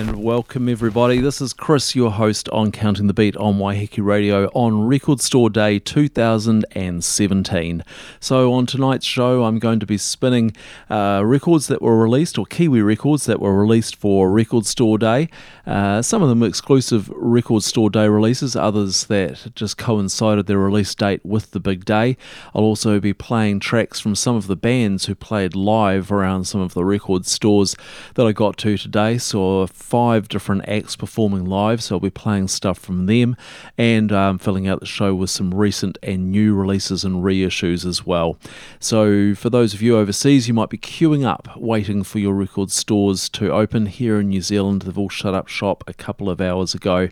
And welcome everybody. This is Chris, your host on Counting the Beat on Waiheke Radio on Record Store Day 2017. So on tonight's show, I'm going to be spinning uh, records that were released, or Kiwi records that were released for Record Store Day. Uh, some of them exclusive Record Store Day releases, others that just coincided their release date with the big day. I'll also be playing tracks from some of the bands who played live around some of the record stores that I got to today. So five different acts performing live, so I'll be playing stuff from them and um, filling out the show with some recent and new releases and reissues as well. So, for those of you overseas, you might be queuing up waiting for your record stores to open here in New Zealand. They've all shut up shop a couple of hours ago.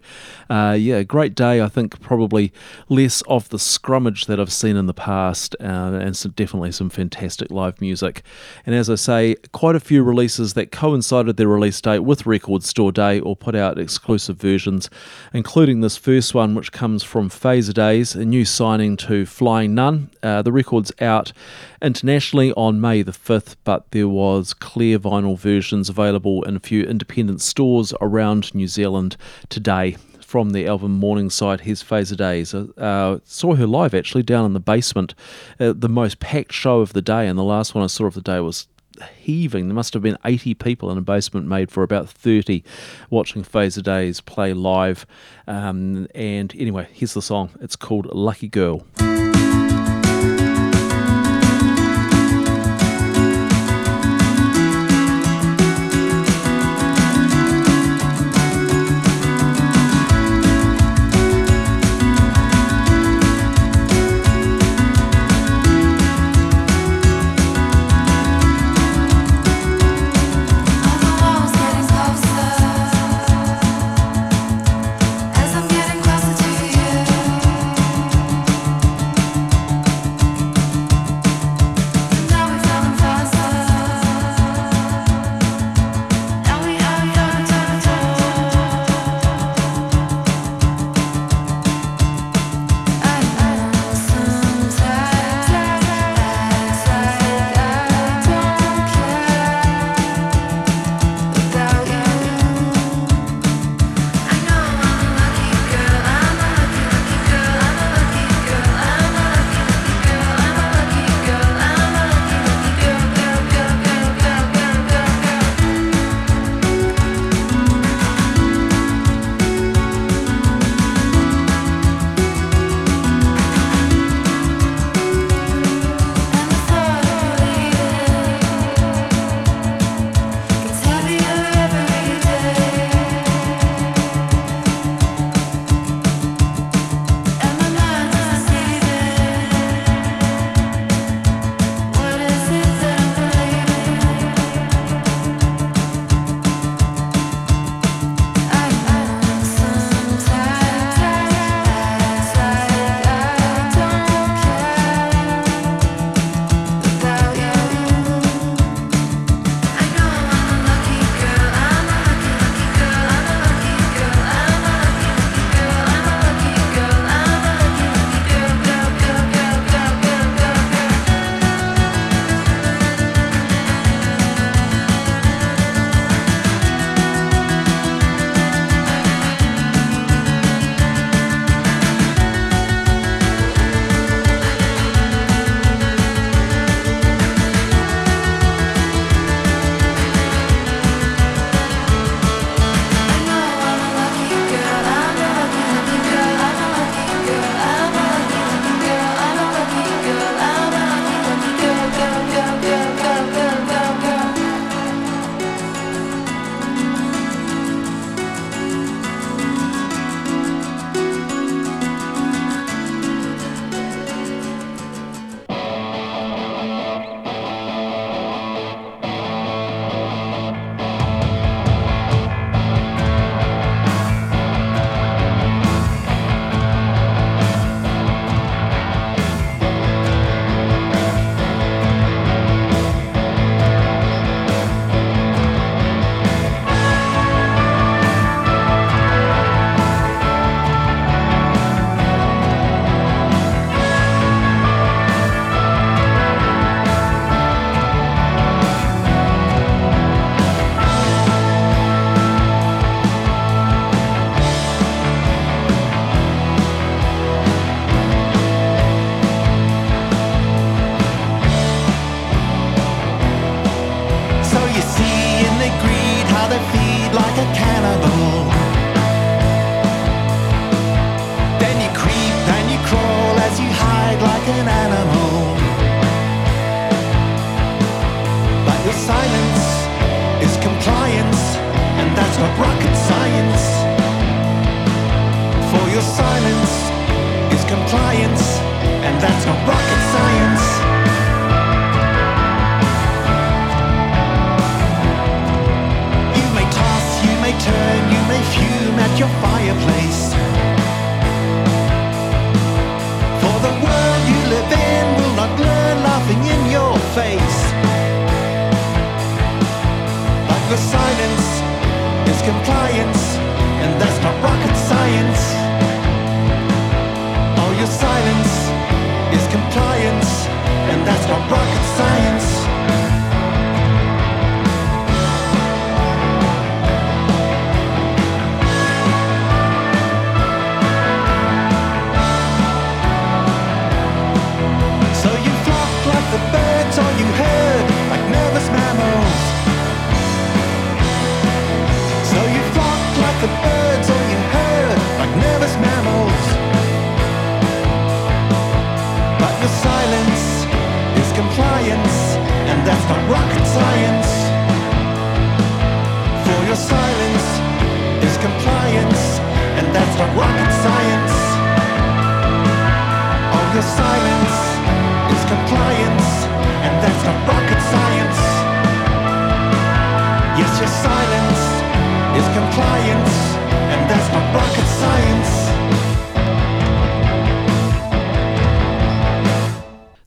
Uh, yeah, great day. I think probably less of the scrummage that I've seen in the past, uh, and some, definitely some fantastic live music. And as I say, quite a few releases that coincided their release date with record Record Store Day or put out exclusive versions, including this first one, which comes from Fazerdaze, a new signing to Flying Nun. Uh, the record's out internationally on May the 5th, but there was clear vinyl versions available in a few independent stores around New Zealand today from the album Morningside, His Fazerdaze. Uh, uh, saw her live actually down in the basement, uh, the most packed show of the day, and the last one I saw of the day was heaving. There must have been 80 people in a basement made for about 30 watching Fazerdaze play live. Um, and anyway, here's the song. It's called Lucky Girl.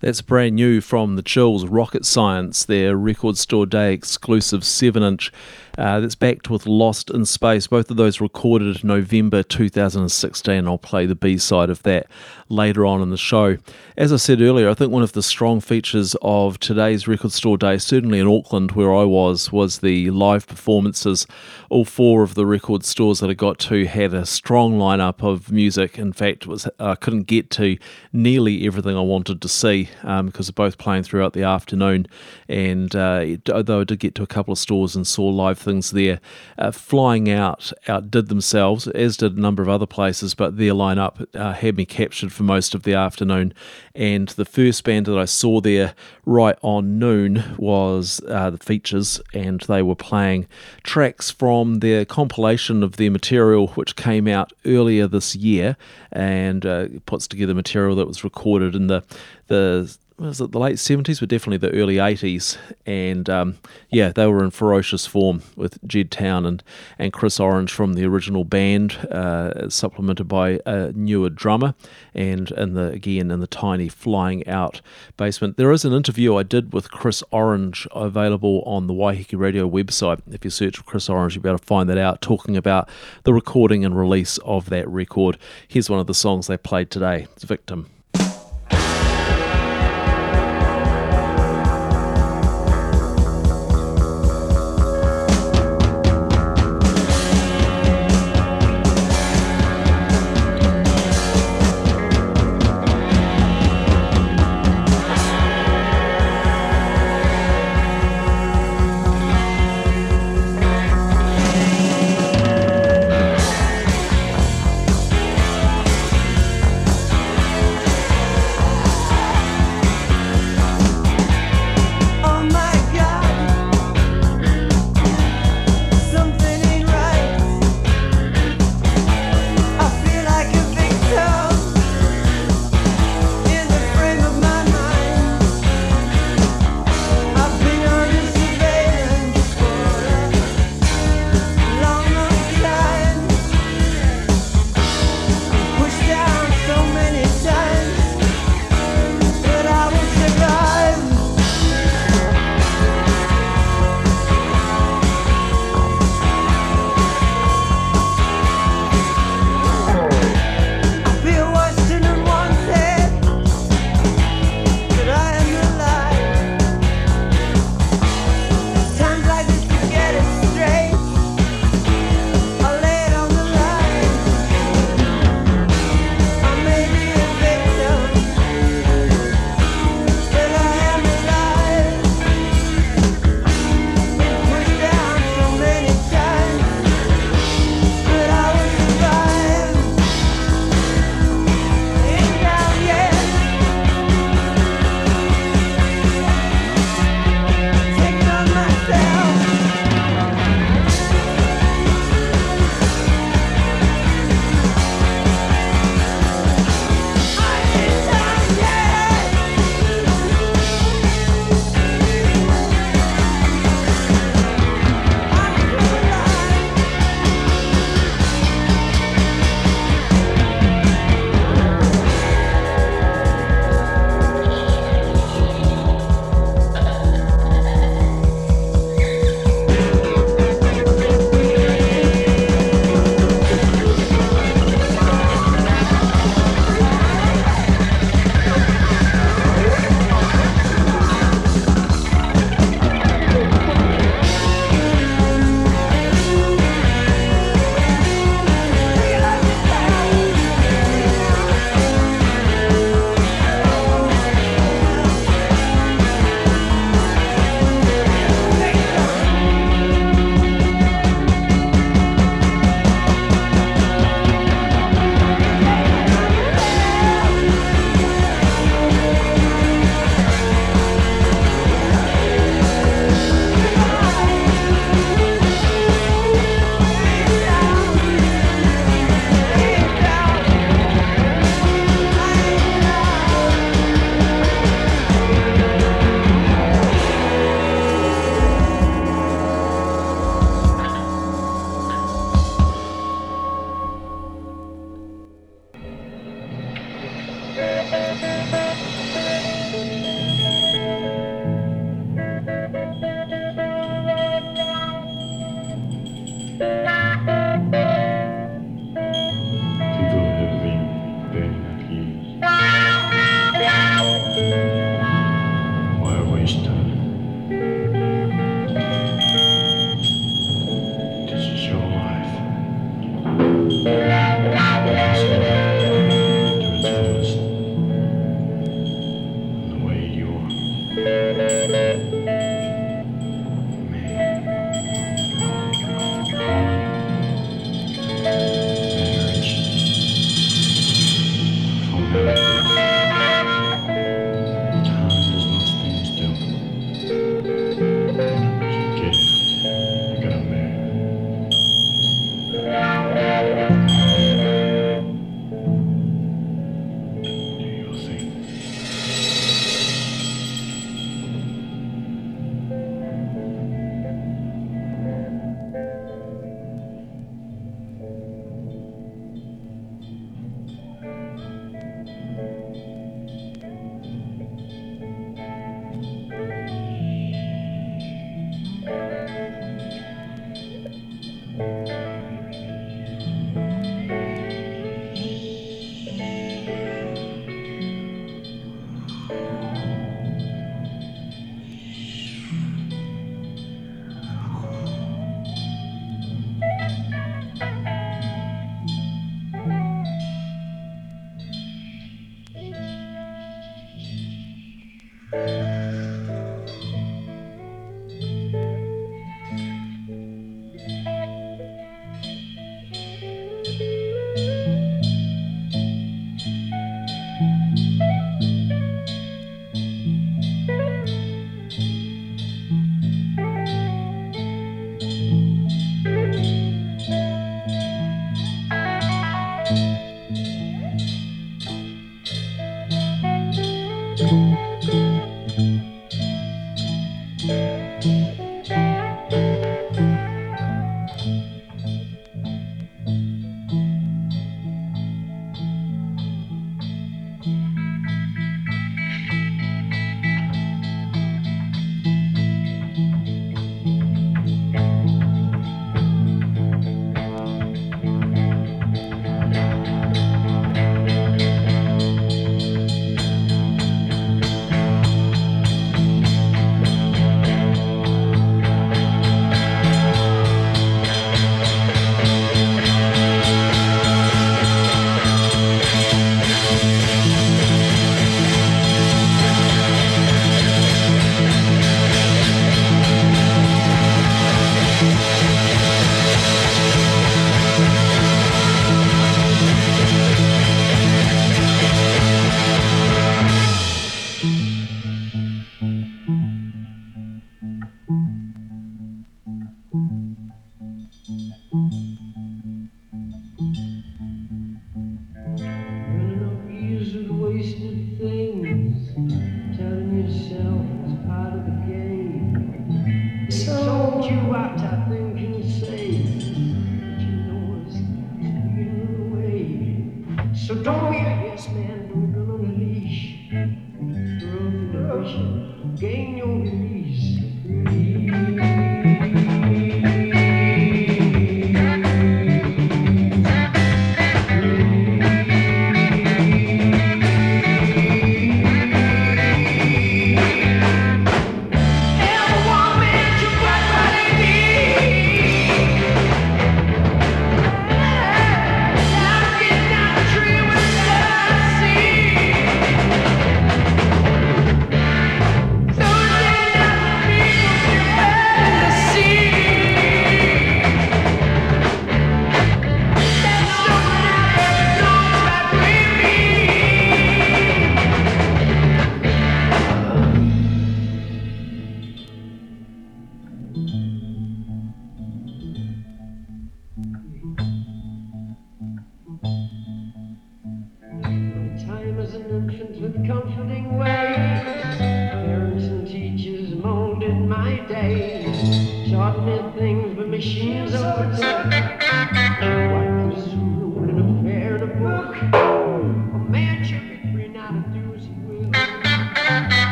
That's brand new from the Chills Rocket Science, their record store day exclusive 7 inch. Uh, that's backed with Lost in Space. Both of those recorded November 2016. I'll play the B side of that later on in the show. As I said earlier, I think one of the strong features of today's record store day, certainly in Auckland where I was, was the live performances. All four of the record stores that I got to had a strong lineup of music. In fact, was I couldn't get to nearly everything I wanted to see um, because they're both playing throughout the afternoon. And uh, I did get to a couple of stores and saw live things there, uh, flying out outdid themselves, as did a number of other places, but their lineup uh, had me captured for most of the afternoon. And the first band that I saw there right on noon was uh, the Features, and they were playing tracks from their compilation of their material, which came out earlier this year, and uh, puts together material that was recorded in the the was it the late 70s, but definitely the early 80s. And um, yeah, they were in ferocious form with Jed Town and, and Chris Orange from the original band, uh, supplemented by a newer drummer, and in the again in the tiny flying out basement. There is an interview I did with Chris Orange available on the Waiheke Radio website. If you search for Chris Orange, you'll be able to find that out, talking about the recording and release of that record. Here's one of the songs they played today. It's. Victim,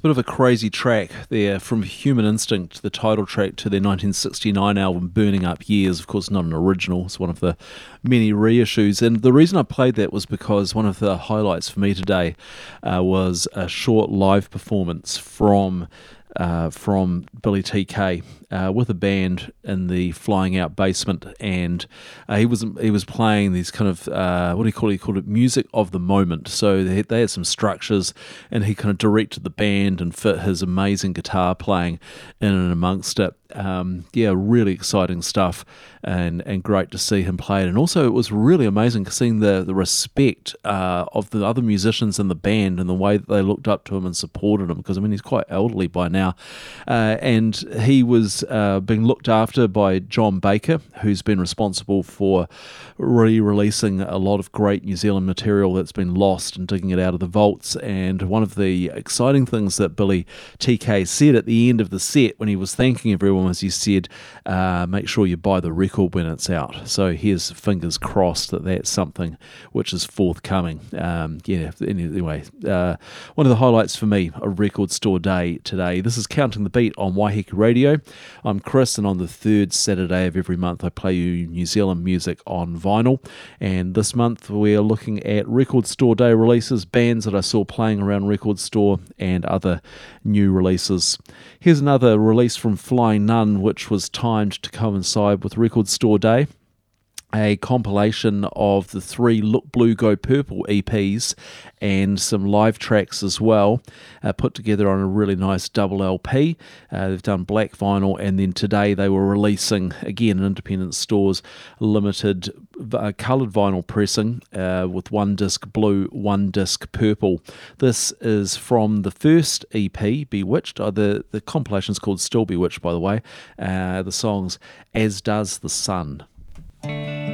a bit of a crazy track there from Human Instinct, the title track to their 1969 album Burning Up Years. Of course, not an original, it's one of the many reissues. And the reason I played that was because one of the highlights for me today uh, was a short live performance from uh, from Billy TK uh, with a band in the Flying Out basement, and uh, he was he was playing these kind of uh, what do you call it? He called it music of the moment. So they, they had some structures, and he kind of directed the band and fit his amazing guitar playing in and amongst it. Um, yeah, really exciting stuff, and and great to see him play it. And also, it was really amazing seeing the the respect uh, of the other musicians in the band and the way that they looked up to him and supported him. Because I mean, he's quite elderly by now, uh, and he was uh, being looked after by John Baker, who's been responsible for re-releasing a lot of great New Zealand material that's been lost and digging it out of the vaults. And one of the exciting things that Billy TK said at the end of the set when he was thanking everyone was he said, uh, make sure you buy the record when it's out. So here's fingers crossed that that's something which is forthcoming. Um, yeah, anyway, uh, one of the highlights for me, a record store day today. This is Counting the Beat on Waiheke Radio. I'm Chris, and on the third Saturday of every month, I play you New Zealand music on vinyl. And this month, we're looking at record store day releases, bands that I saw playing around record store, and other new releases. Here's another release from Flying Nun, which was timed to coincide with Record Store Day a compilation of the three Look Blue Go Purple EPs and some live tracks as well, uh, put together on a really nice double LP. Uh, they've done black vinyl, and then today they were releasing again in independent stores limited uh, coloured vinyl pressing uh, with one disc blue, one disc purple. This is from the first EP, Bewitched. Uh, the the compilation is called Still Bewitched, by the way. Uh, the songs As Does the Sun. Little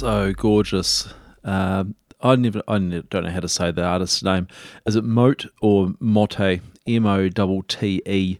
so gorgeous. Um, I never, I don't know how to say the artist's name. Is it Mote or Motte? M O T T E.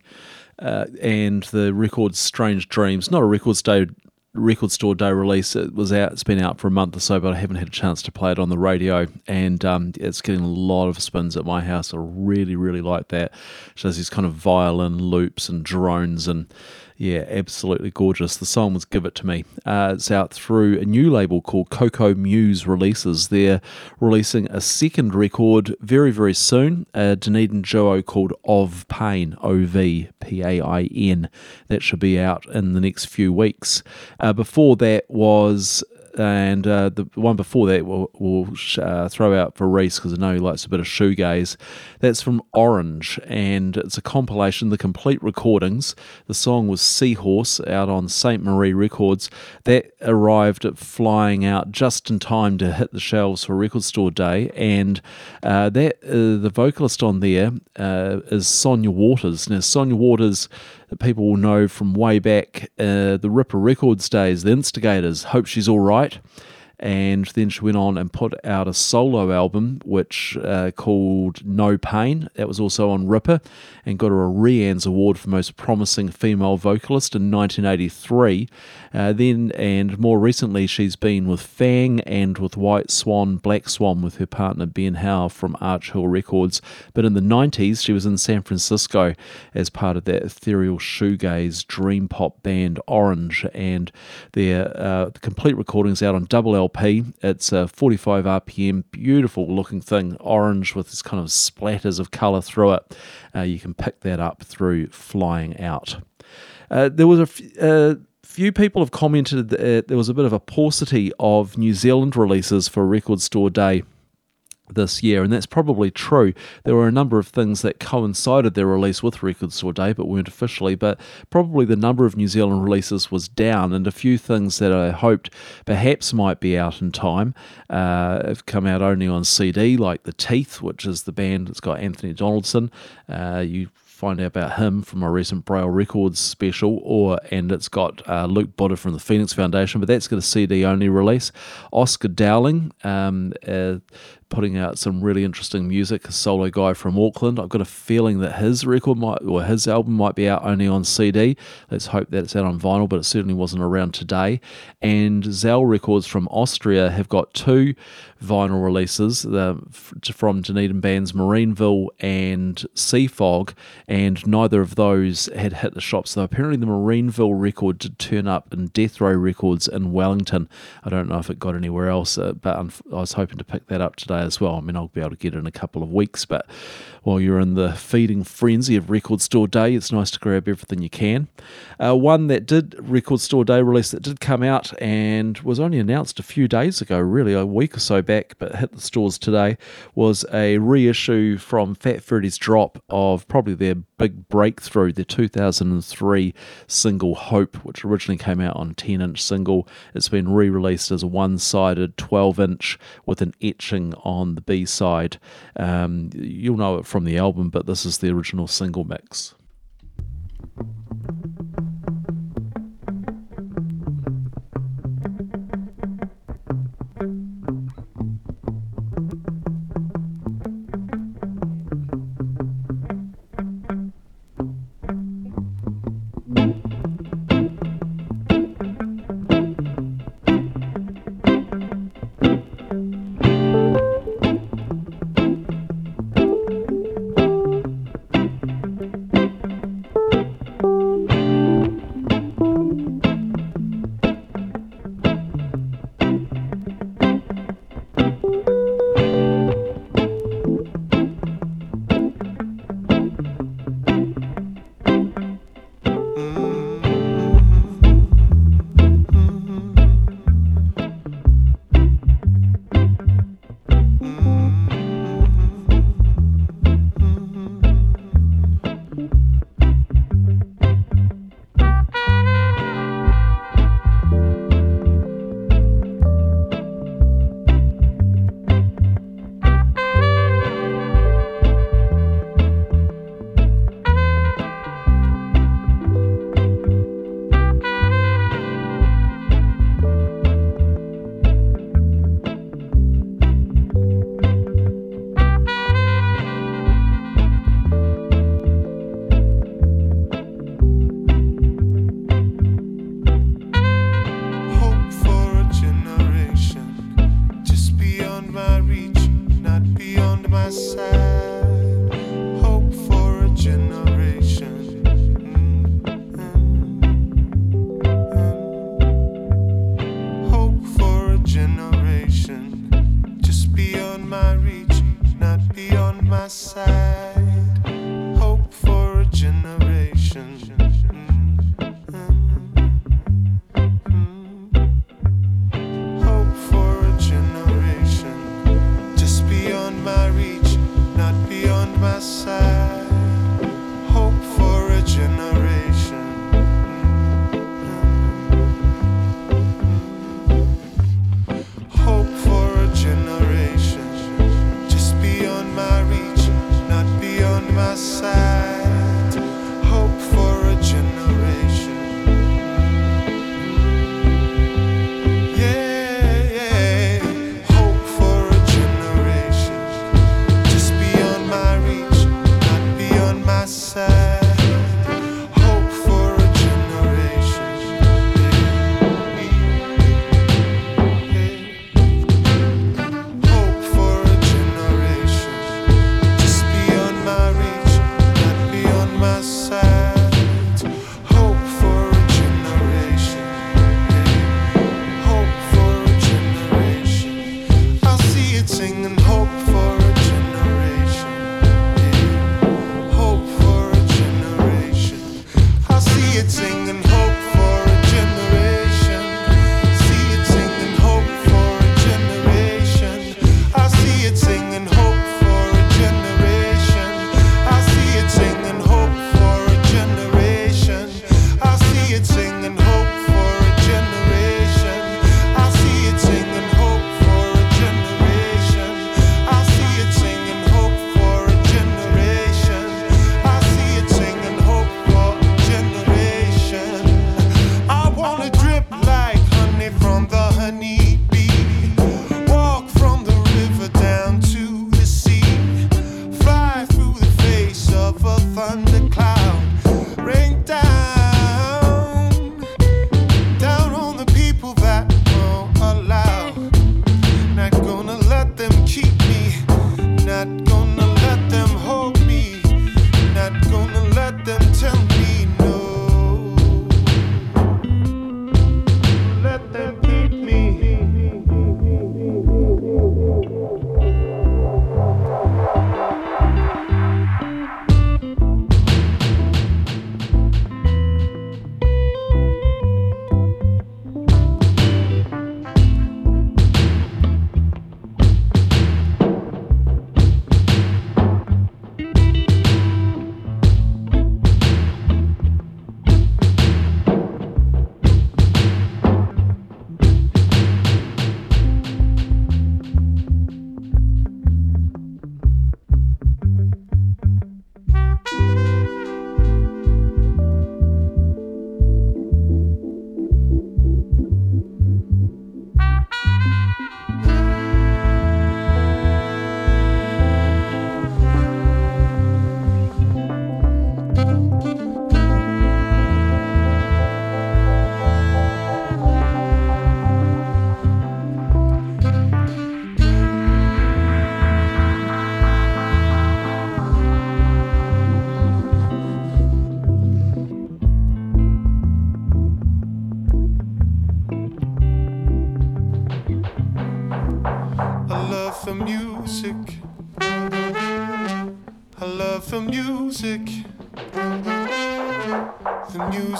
Uh, and the record Strange Dreams, not a record store record store day release. It was out. It's been out for a month or so, but I haven't had a chance to play it on the radio. And um, it's getting a lot of spins at my house. I really, really like that. She does these kind of violin loops and drones and Yeah, absolutely gorgeous. The song was Give It To Me. Uh, it's out through a new label called Coco Muse Releases. They're releasing a second record very, very soon, a Dunedin duo called Ov Pain, O V P A I N. That should be out in the next few weeks. Uh, before that was and uh, the one before that we'll, we'll uh, throw out for Reese because I know he likes a bit of shoegaze. That's from Orange, and it's a compilation, the complete recordings. The song was Seahorse out on St. Marie Records. That arrived at flying out just in time to hit the shelves for Record Store Day, and uh, that uh, the vocalist on there uh, is Sonia Waters. Now, Sonia Waters that people will know from way back uh, the Ripper Records days, the Instigators. Hope she's all right and then she went on and put out a solo album which uh, called No Pain. That was also on Ripper and got her a RIANZ Award for Most Promising Female Vocalist in 1983. Uh, then and more recently, she's been with Fang and with White Swan, Black Swan with her partner Ben Howe from Arch Hill Records. But in the 90s, she was in San Francisco as part of that ethereal shoegaze dream pop band Orange, and their uh, complete recordings out on double LP LP. It's a 45 RPM, beautiful looking thing, orange with this kind of splatters of colour through it. Uh, you can pick that up through Flying Out. Uh, there was a f- uh, few people have commented that uh, there was a bit of a paucity of New Zealand releases for Record Store Day this year, and that's probably true. There were a number of things that coincided their release with Record Store Day, but weren't officially. But probably the number of New Zealand releases was down, and a few things that I hoped perhaps might be out in time uh, have come out only on CD, like The Teeth, which is the band that's got Anthony Donaldson. Uh, you find out about him from a recent Braille Records special, or and it's got uh, Luke Buda from the Phoenix Foundation, but that's got a CD only release. Oscar Dowling, um, uh, putting out some really interesting music, a solo guy from Auckland. I've got a feeling that his record might or his album might be out only on CD. Let's hope that it's out on vinyl, but it certainly wasn't around today. And Zell Records from Austria have got two vinyl releases uh, from Dunedin bands Marineville and Seafog, and neither of those had hit the shops. So apparently, the Marineville record did turn up in Death Ray Records in Wellington. I don't know if it got anywhere else, uh, but I was hoping to pick that up today as well. I mean, I'll be able to get it in a couple of weeks, but while you're in the feeding frenzy of Record Store Day, it's nice to grab everything you can. Uh, one that did Record Store Day release that did come out and was only announced a few days ago, really a week or so back, but hit the stores today, was a reissue from Fat Freddy's Drop of probably their big breakthrough, their 2003 single Hope, which originally came out on 10 inch single. It's been re released as a one sided 12 inch with an etching on the B side. Um, you'll know it from the album, but this is the original single mix.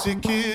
Music is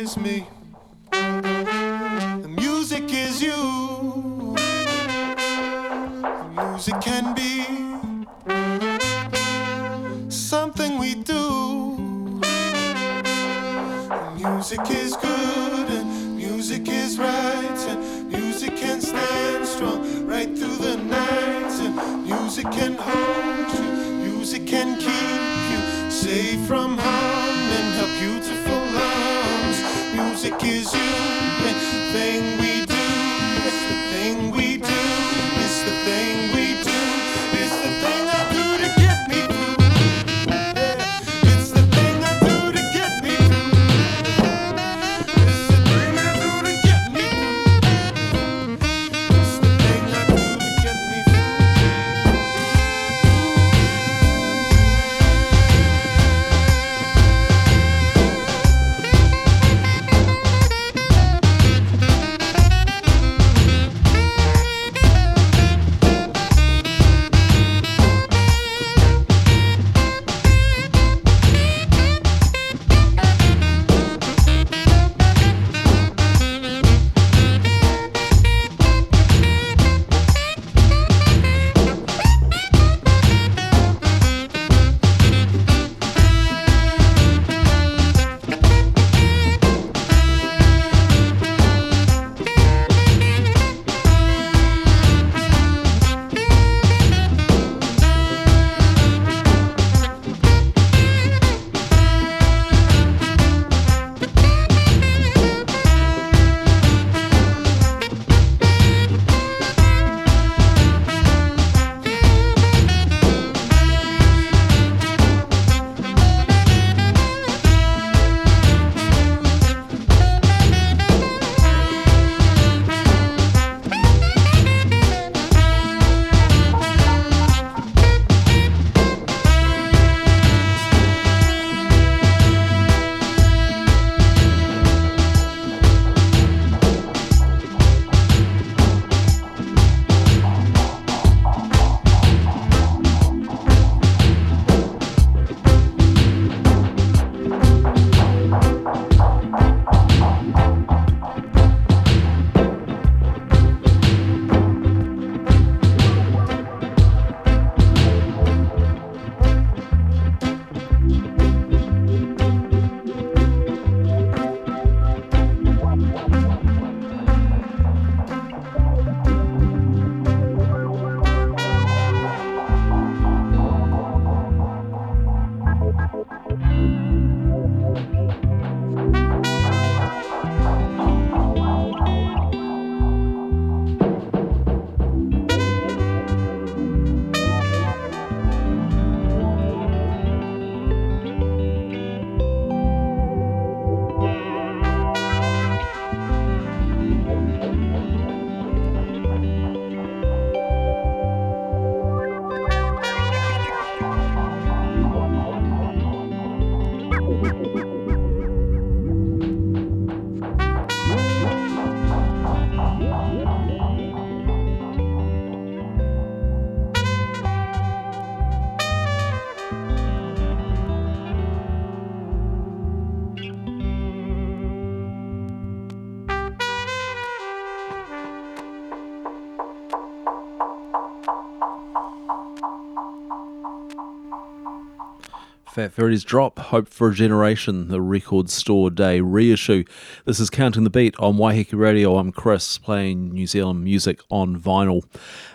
Fat Freddy's Drop, Hope for a Generation, the Record Store Day reissue. This is Counting the Beat on Waiheke Radio. I'm Chris, playing New Zealand music on vinyl.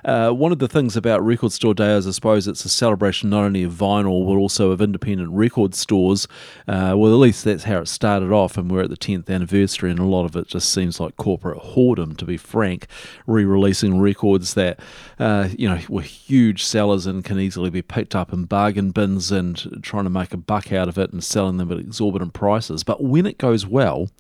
Uh, one of the things about Record Store Day is, I suppose, it's a celebration not only of vinyl, but also of independent record stores. Uh, well, at least that's how it started off, and we're at the 10th anniversary, and a lot of it just seems like corporate whoredom, to be frank, re releasing records that, uh, you know, were huge sellers and can easily be picked up in bargain bins and trying to make a buck out of it and selling them at exorbitant prices. But when it goes well,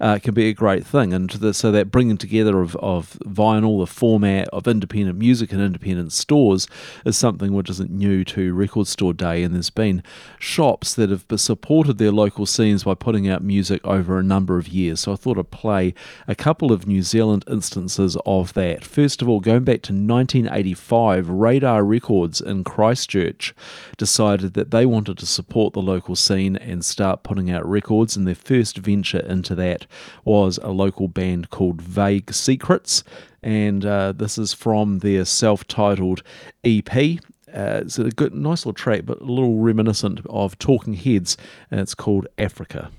uh, it can be a great thing. And the, so that bringing together of, of vinyl, the format of independent music and independent stores is something which isn't new to Record Store Day. And there's been shops that have supported their local scenes by putting out music over a number of years. So I thought I'd play a couple of New Zealand instances of that. First of all, going back to 1985, Radar Records in Christchurch decided that they wanted to support the local scene and start putting out records. And their first venture into that was a local band called Vague Secrets. And uh, this is from their self titled EP. Uh, it's a good, nice little track, but a little reminiscent of Talking Heads, and it's called Africa.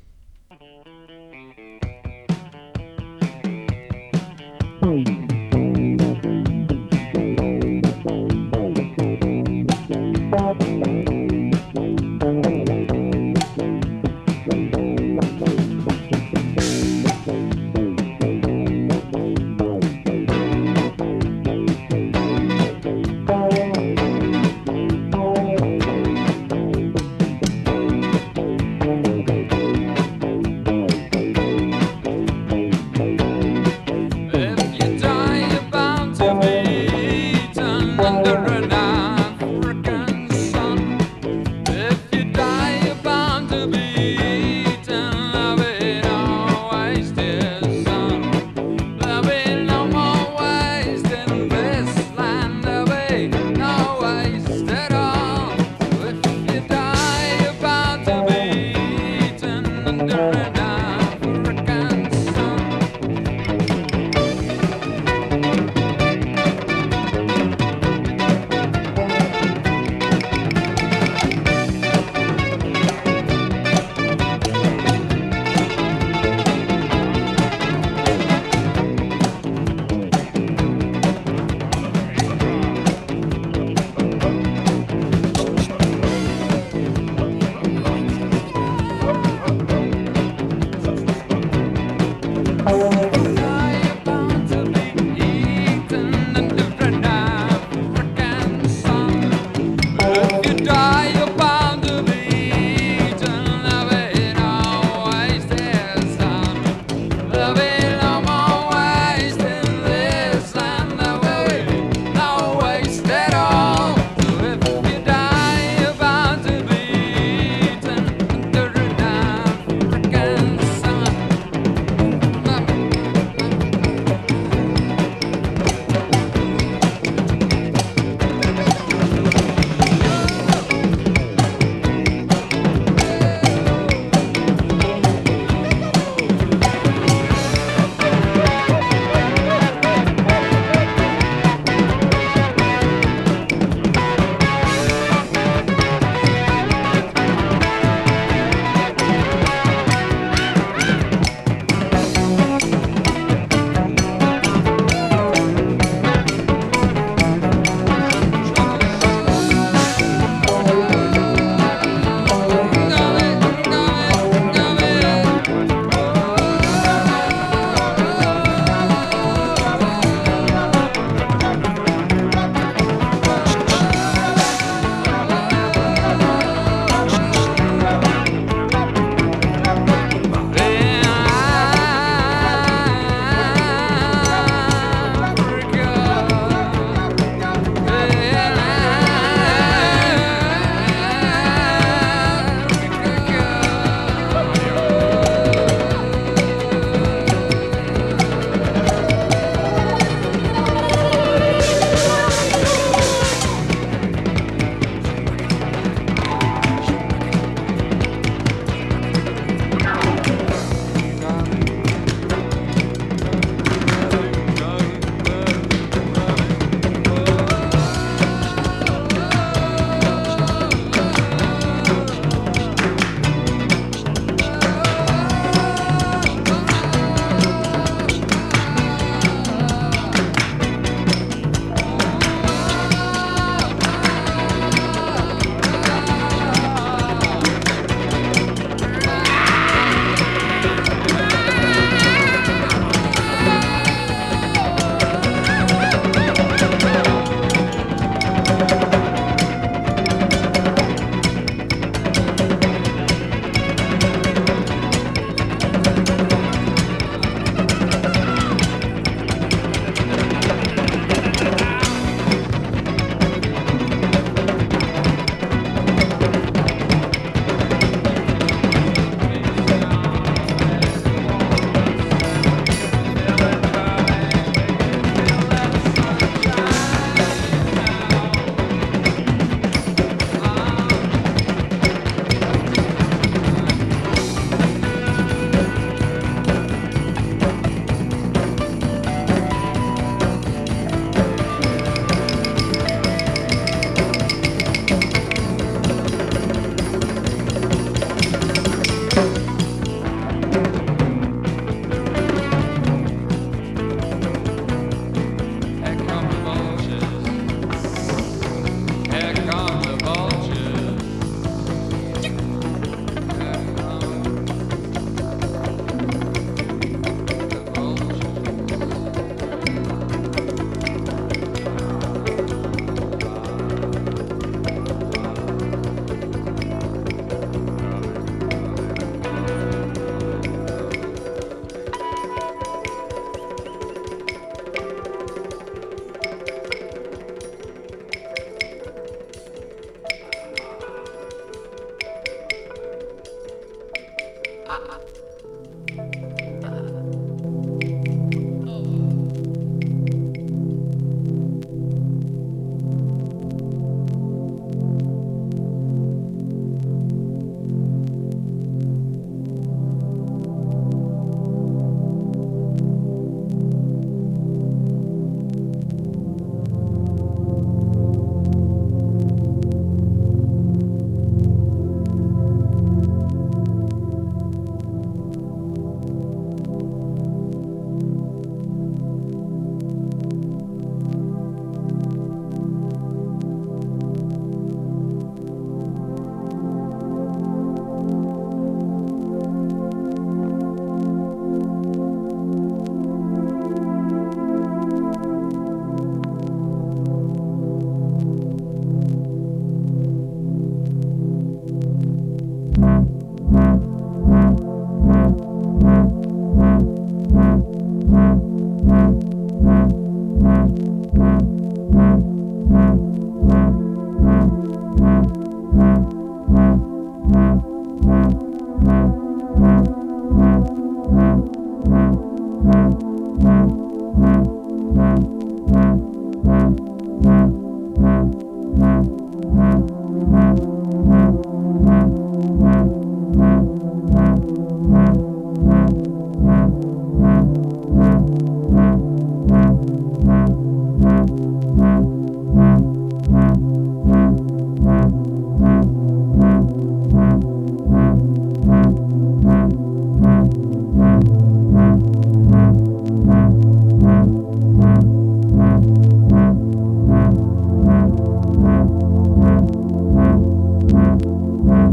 嗯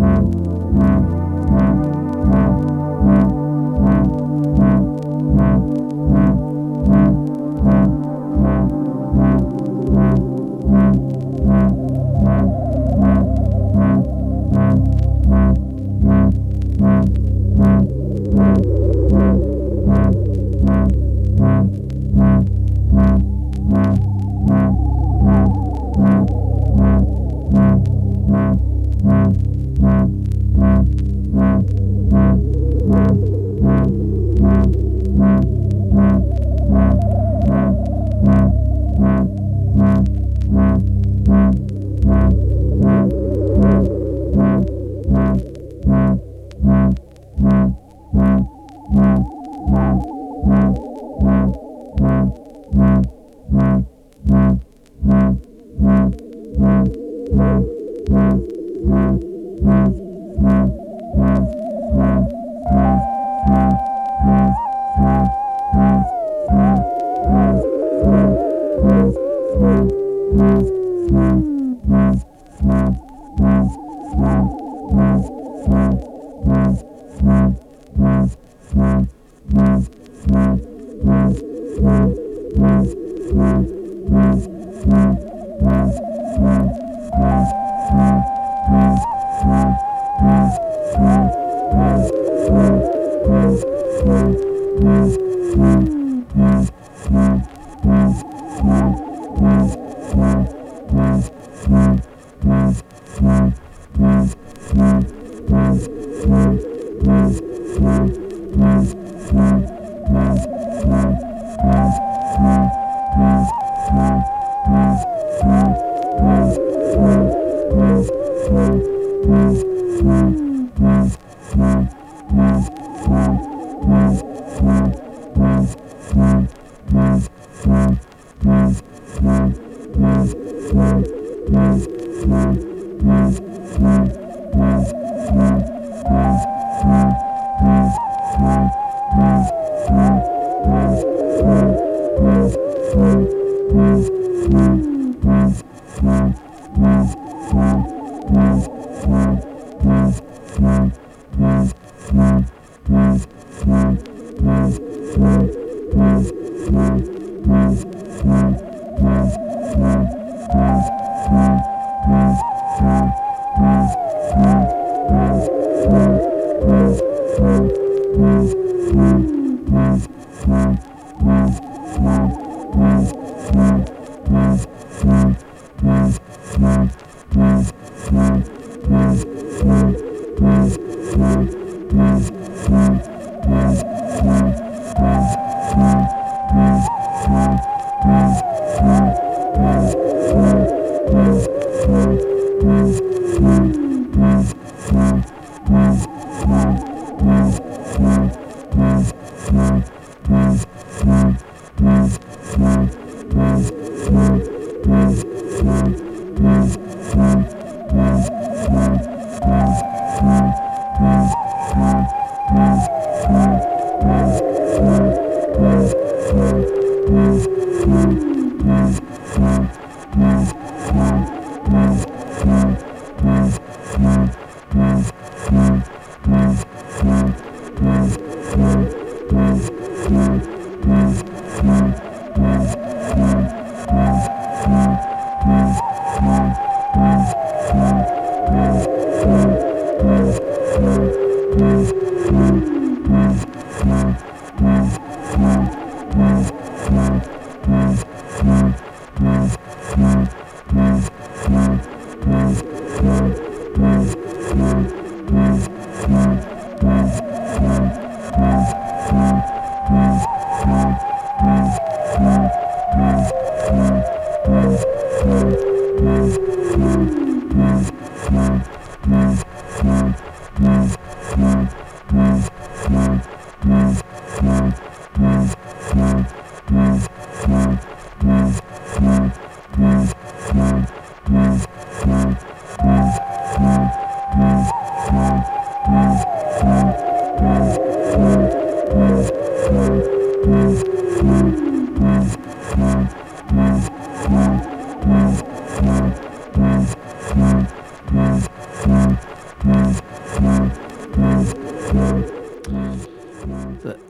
嗯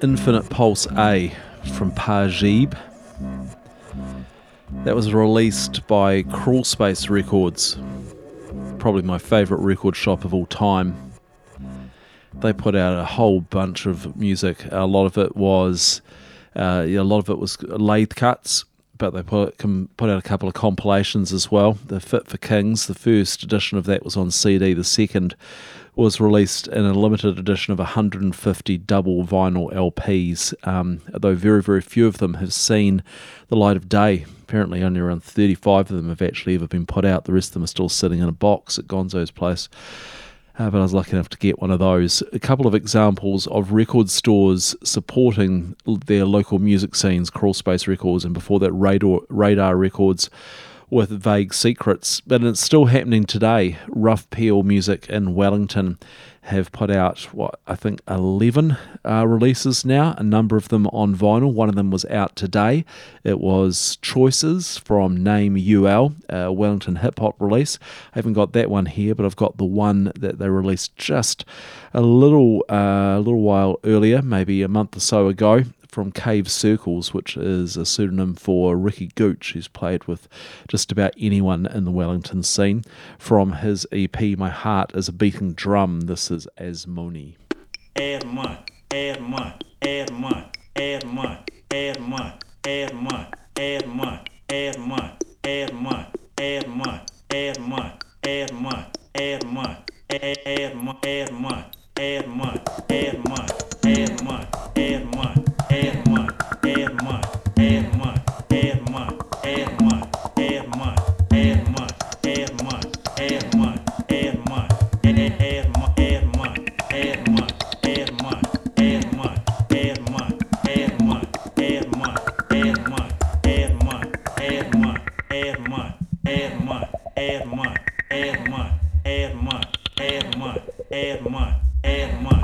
Infinite Pulse A from Pajib. That was released by Crawl Space Records, probably my favourite record shop of all time. They put out a whole bunch of music. A lot of it was, uh, a lot of it was lathe cuts, but they put put out a couple of compilations as well. The Fit for Kings, the first edition of that was on CD. The second was released in a limited edition of 150 double vinyl LPs, um, though very, very few of them have seen the light of day. Apparently, only around 35 of them have actually ever been put out. The rest of them are still sitting in a box at Gonzo's place. Uh, but I was lucky enough to get one of those. A couple of examples of record stores supporting their local music scenes, Crawl Space Records, and before that, Radar, Radar Records with Vague Secrets, but it's still happening today. Rough Peel Music in Wellington have put out what I think 11 uh, releases now, a number of them on vinyl. One of them was out today. It was Choices from Name UL, a Wellington hip hop release. I haven't got that one here, but I've got the one that they released just a little uh, a little while earlier, maybe a month or so ago from Cave Circles, which is a pseudonym for Ricky Gooch, who's played with just about anyone in the Wellington scene. From his EP, My Heart is a Beating Drum, this is Asmoni. month, Erma, Erma, Erma, Erma, Erma, Erma,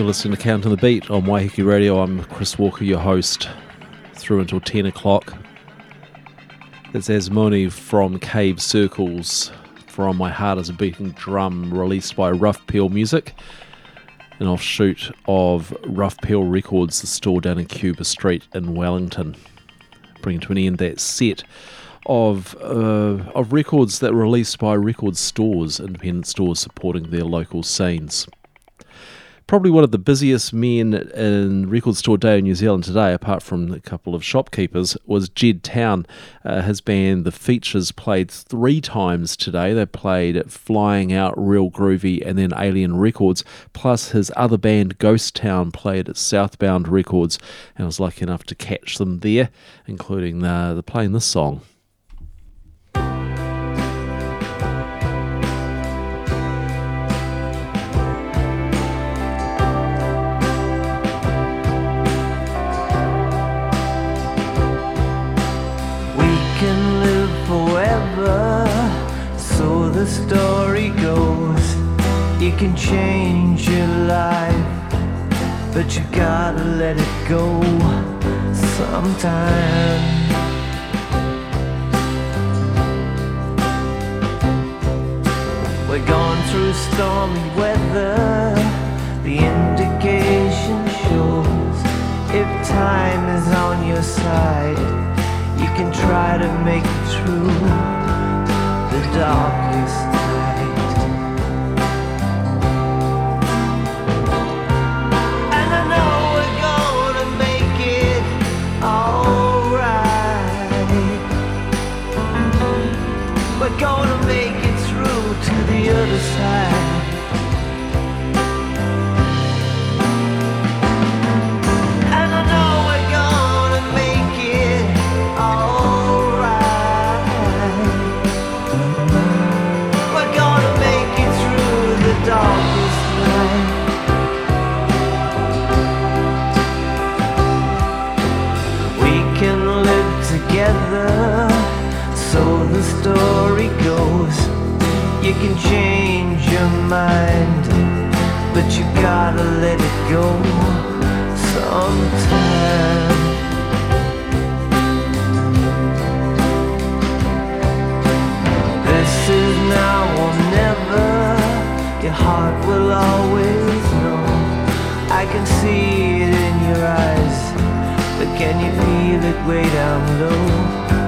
You're listening to Counting the Beat on Waiheke Radio. I'm Chris Walker, your host, through until 10 o'clock. It's Asmoni from Cave Circles from My Heart as a Beating Drum, released by Rough Peel Music, an offshoot of Rough Peel Records, the store down in Cuba Street in Wellington. Bringing to an end that set of uh, of records that were released by record stores, independent stores supporting their local scenes probably one of the busiest men in Record Store Day in New Zealand today, apart from a couple of shopkeepers, was Jed Town. Uh, his band, The Features, played three times today. They played Flying Out, Real Groovy, and then Alien Records. Plus, his other band, Ghost Town, played at Southbound Records, and I was lucky enough to catch them there, including the, the playing this song. You can change your life, but you gotta let it go sometime. We're going through stormy weather, the indication shows. If time is on your side, you can try to make it through the darkest to gotta let it go sometime. This is now or never. Your heart will always know. I can see it in your eyes, but can you feel it way down low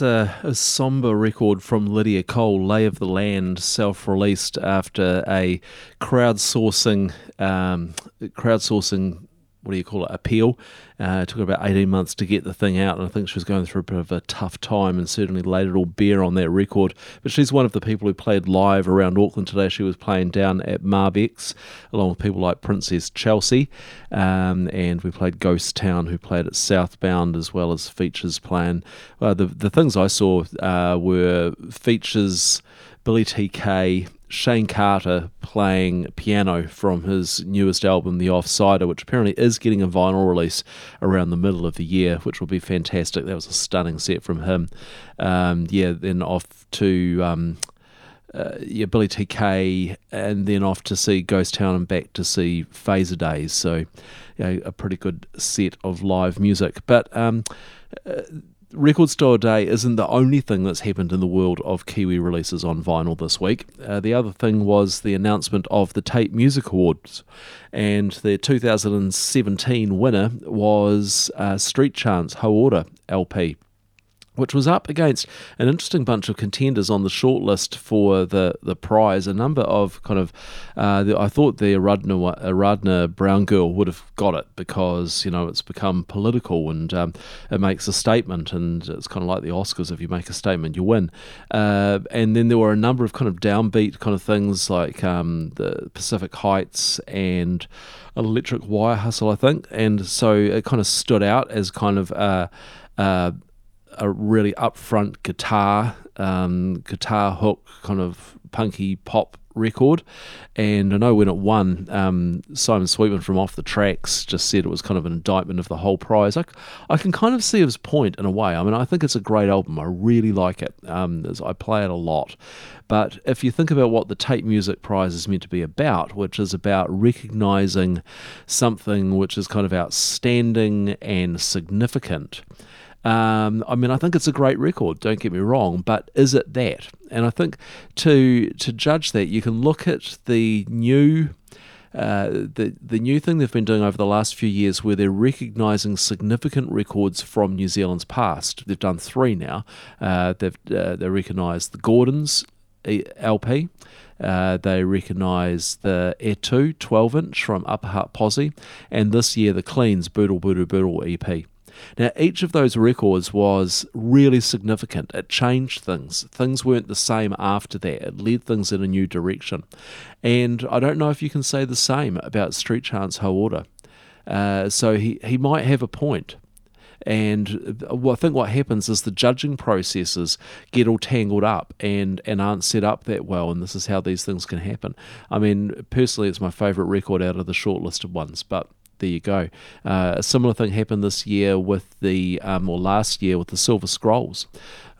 a, a somber record from Lydia Cole, Lay of the Land, self-released after a crowdsourcing, um, crowdsourcing, what do you call it, appeal. Uh, it took about 18 months to get the thing out, and I think she was going through a bit of a tough time and certainly laid it all bare on that record. But she's one of the people who played live around Auckland today. She was playing down at Marbecks, along with people like Princess Chelsea, um, and we played Ghost Town, who played at Southbound, as well as Features playing. Uh, the, the things I saw uh, were Features, Billy TK, Shayne Carter playing piano from his newest album, The Offsider, which apparently is getting a vinyl release around the middle of the year, which will be fantastic. That was a stunning set from him. Um, yeah, then off to. Um, uh, yeah, Billy TK, and then off to see Ghost Town and back to see Fazerdaze. So, a pretty good set of live music. But um, uh, Record Store Day isn't the only thing that's happened in the world of Kiwi releases on vinyl this week. Uh, the other thing was the announcement of the Taite Music Awards, and the 2017 winner was uh, Street Chant Hauora LP which was up against an interesting bunch of contenders on the shortlist for the, the prize. A number of kind of, uh, the, I thought the Aaradhna, Brown Girl would have got it because, you know, it's become political and um, it makes a statement and it's kind of like the Oscars. If you make a statement, you win. Uh, and then there were a number of kind of downbeat kind of things like um, the Pacific Heights and Electric Wire Hustle, I think. And so it kind of stood out as kind of, uh, uh, a really upfront guitar, um, guitar hook, kind of punky pop record. And I know when it won, um, Simon Sweetman from Off the Tracks just said it was kind of an indictment of the whole prize. I can kind of see his point in a way. I mean, I think it's a great album. I really like it. Um, I play it a lot. But if you think about what the Taite Music Prize is meant to be about, which is about recognizing something which is kind of outstanding and significant, um, I mean, I think it's a great record. Don't get me wrong, but is it that? And I think to to judge that, you can look at the new. Uh, the the new thing they've been doing over the last few years, where they're recognising significant records from New Zealand's past. They've done three now. Uh, they've uh, they recognised the Gordons LP. Uh, they recognise the Etu 12 inch from Upper Hutt Posse, and this year the Cleans Boodle Boodle Boodle EP. Now, each of those records was really significant. It changed things. Things weren't the same after that. It led things in a new direction. And I don't know if you can say the same about Street Chant Hauora. Uh, so he, he might have a point. And uh, I think what happens is the judging processes get all tangled up and, and aren't set up that well, and this is how these things can happen. I mean, personally, it's my favourite record out of the shortlisted ones, but there you go. Uh, a similar thing happened this year with the, um, or last year with the Silver Scrolls,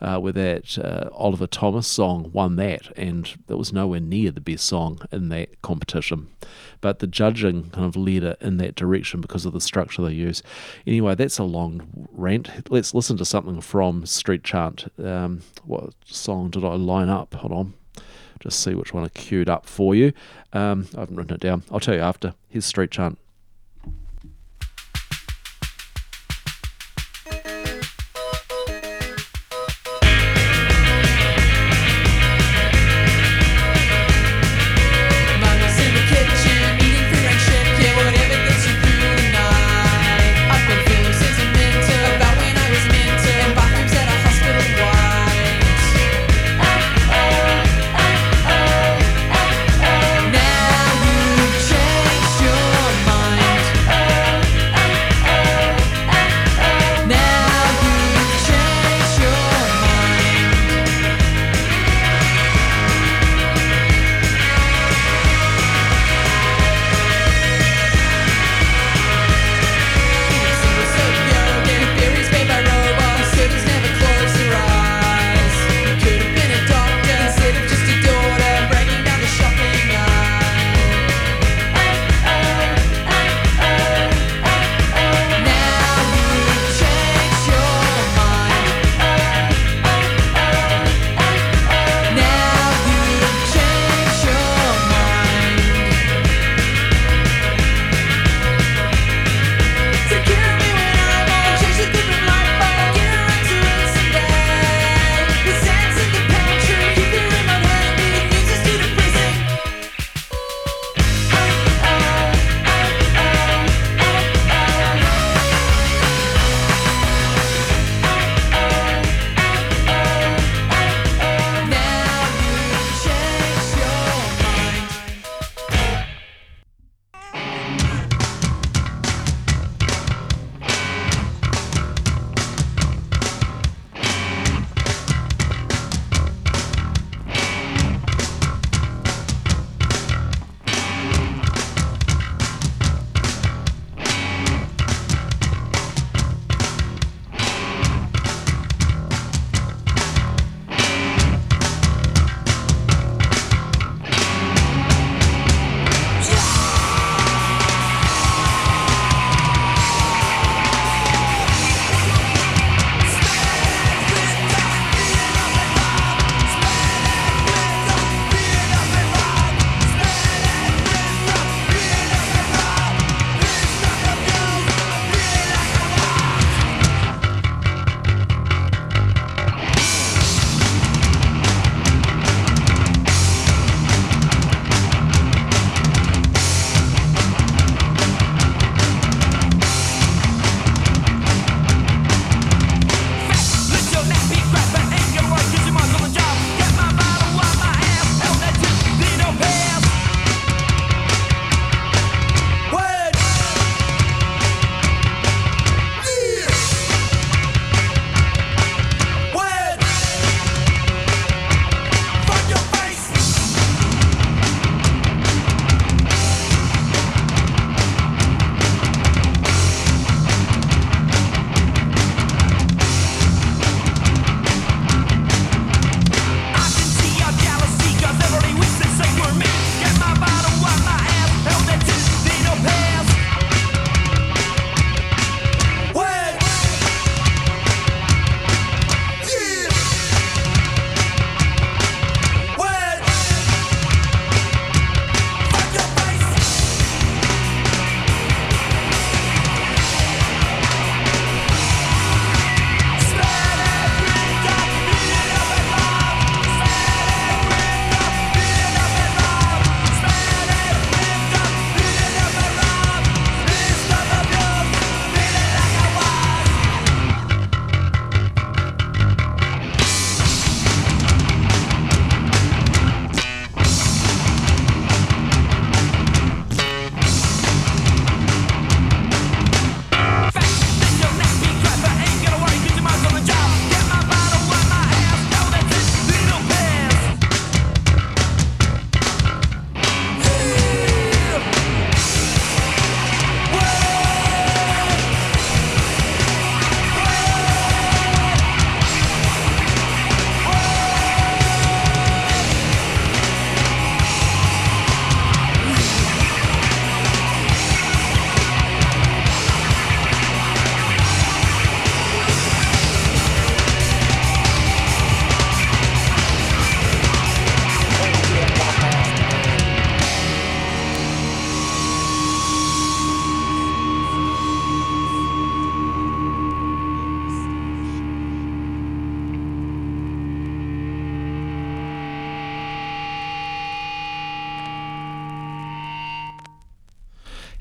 uh, where that uh, Oliver Thomas song won that, and that was nowhere near the best song in that competition. But the judging kind of led it in that direction because of the structure they use. Anyway, that's a long rant. Let's listen to something from Street Chant. Um, what song did I line up? Hold on just see which one I queued up for you. Um, I haven't written it down. I'll tell you after. Here's Street Chant.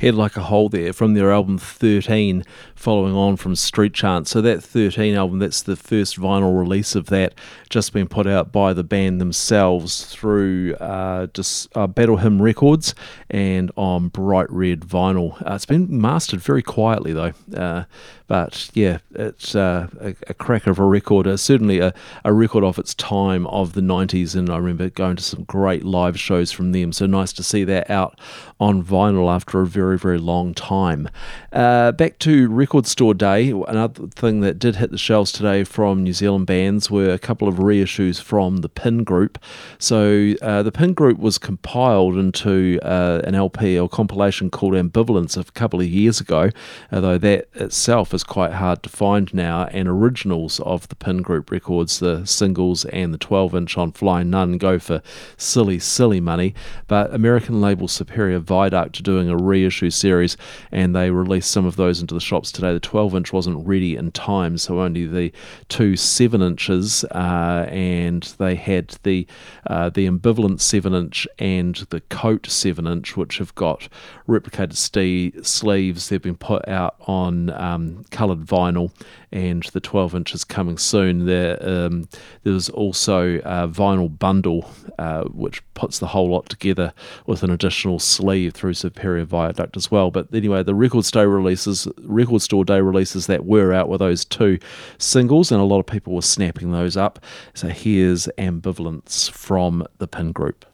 Head Like a Hole there from their album 13, following on from Street Chant. So that 13 album, that's the first vinyl release of that, just been put out by the band themselves through uh, dis, uh, Battle Hymn Records and on Bright Red Vinyl. Uh, it's been mastered very quietly though. Uh, but yeah, it's uh, a, a cracker of a record. Uh, certainly a, a record of its time of the 90s, and I remember going to some great live shows from them. So nice to see that out on vinyl after a very, very long time. Uh, back to Record Store Day, another thing that did hit the shelves today from New Zealand bands were a couple of reissues from the Pin Group. So uh, the Pin Group was compiled into uh, an LP or compilation called Ambivalence a couple of years ago, although that itself is quite hard to find now. And originals of the Pin Group records, the singles and the 12 inch on Flying Nun, go for silly, silly money. But American label Superior Viaduct doing a reissue series, and they released some of those into the shops today. The 12 inch wasn't ready in time, so only the two 7 inches, uh, and they had the uh, the Ambivalence 7 inch and the coat 7 inch, which have got replicated ste- sleeves. They've been put out on um, coloured vinyl, and the 12 inch is coming soon. There, um, there's also a vinyl bundle uh, which puts the whole lot together with an additional sleeve through Superior Viaduct as well. But anyway, the record store releases, record store day releases that were out were those two singles, and a lot of people were snapping those up. So here's Ambivalence from the Pin Group.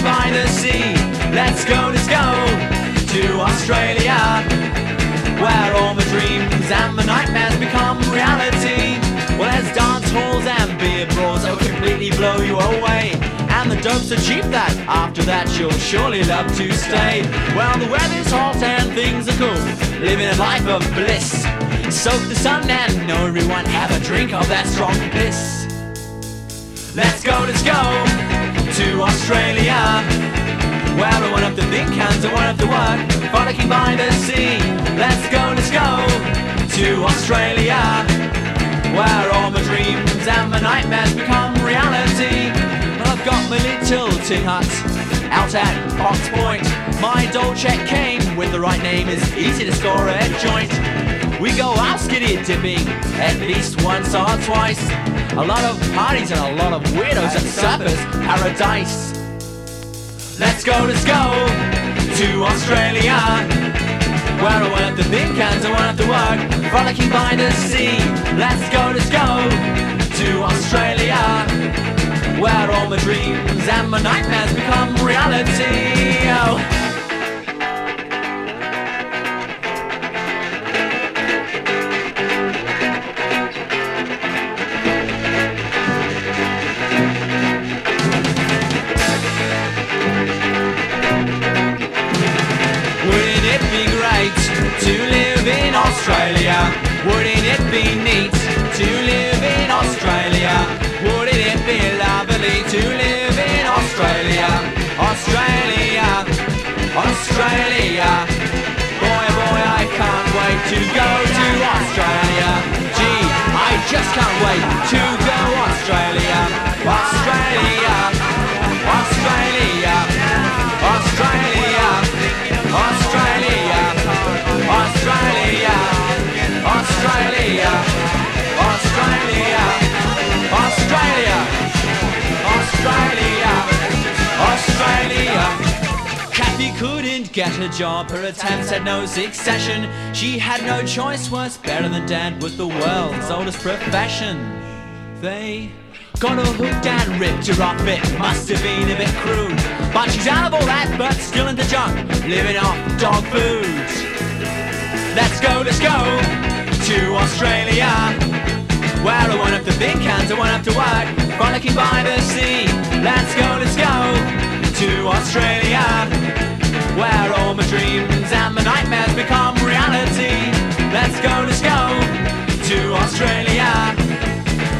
By the sea. Let's go, let's go to Australia. Where all the dreams and the nightmares become reality. Well, there's dance halls and beer brawls that will completely blow you away. And the dopes are cheap that after that you'll surely love to stay. Well, the weather's hot and things are cool. Living a life of bliss. Soak the sun and know everyone have a drink of that strong piss. Let's go, let's go to Australia. Where I won't have to think and I won't have to work, frolicking by the sea. Let's go, let's go to Australia. Where all my dreams and my nightmares become reality. Well, I've got my little tin hut out at Fox Point. My Dolce cane with the right name is easy to score a joint. We go out skiddy dipping at least once or twice. A lot of parties and a lot of weirdos at Surfers Paradise. Let's go, let's go to Australia. Where I won't have to think and I won't have to work, frolicking by the sea. Let's go, let's go to Australia. Where all my dreams and my nightmares become reality. Oh. Wouldn't it be neat to live in Australia? Wouldn't it be lovely to live in Australia? Australia, Australia. Boy, boy, I can't wait to go to Australia. Gee, I just can't wait to go Australia. Australia, Australia, Australia. Australia, Australia, Australia, Australia, Australia, Australia. Kathy couldn't get a job, her attempts had no succession. She had no choice, was better than dad with the world's oldest profession. They got her hooked and ripped her off, it must have been a bit crude. But she's out of all that, but still in the junk, living off dog food. Let's go, let's go to Australia. Where I won't have to think and I won't have to work, frolicking by the sea. Let's go, let's go to Australia. Where all my dreams and my nightmares become reality. Let's go, let's go to Australia.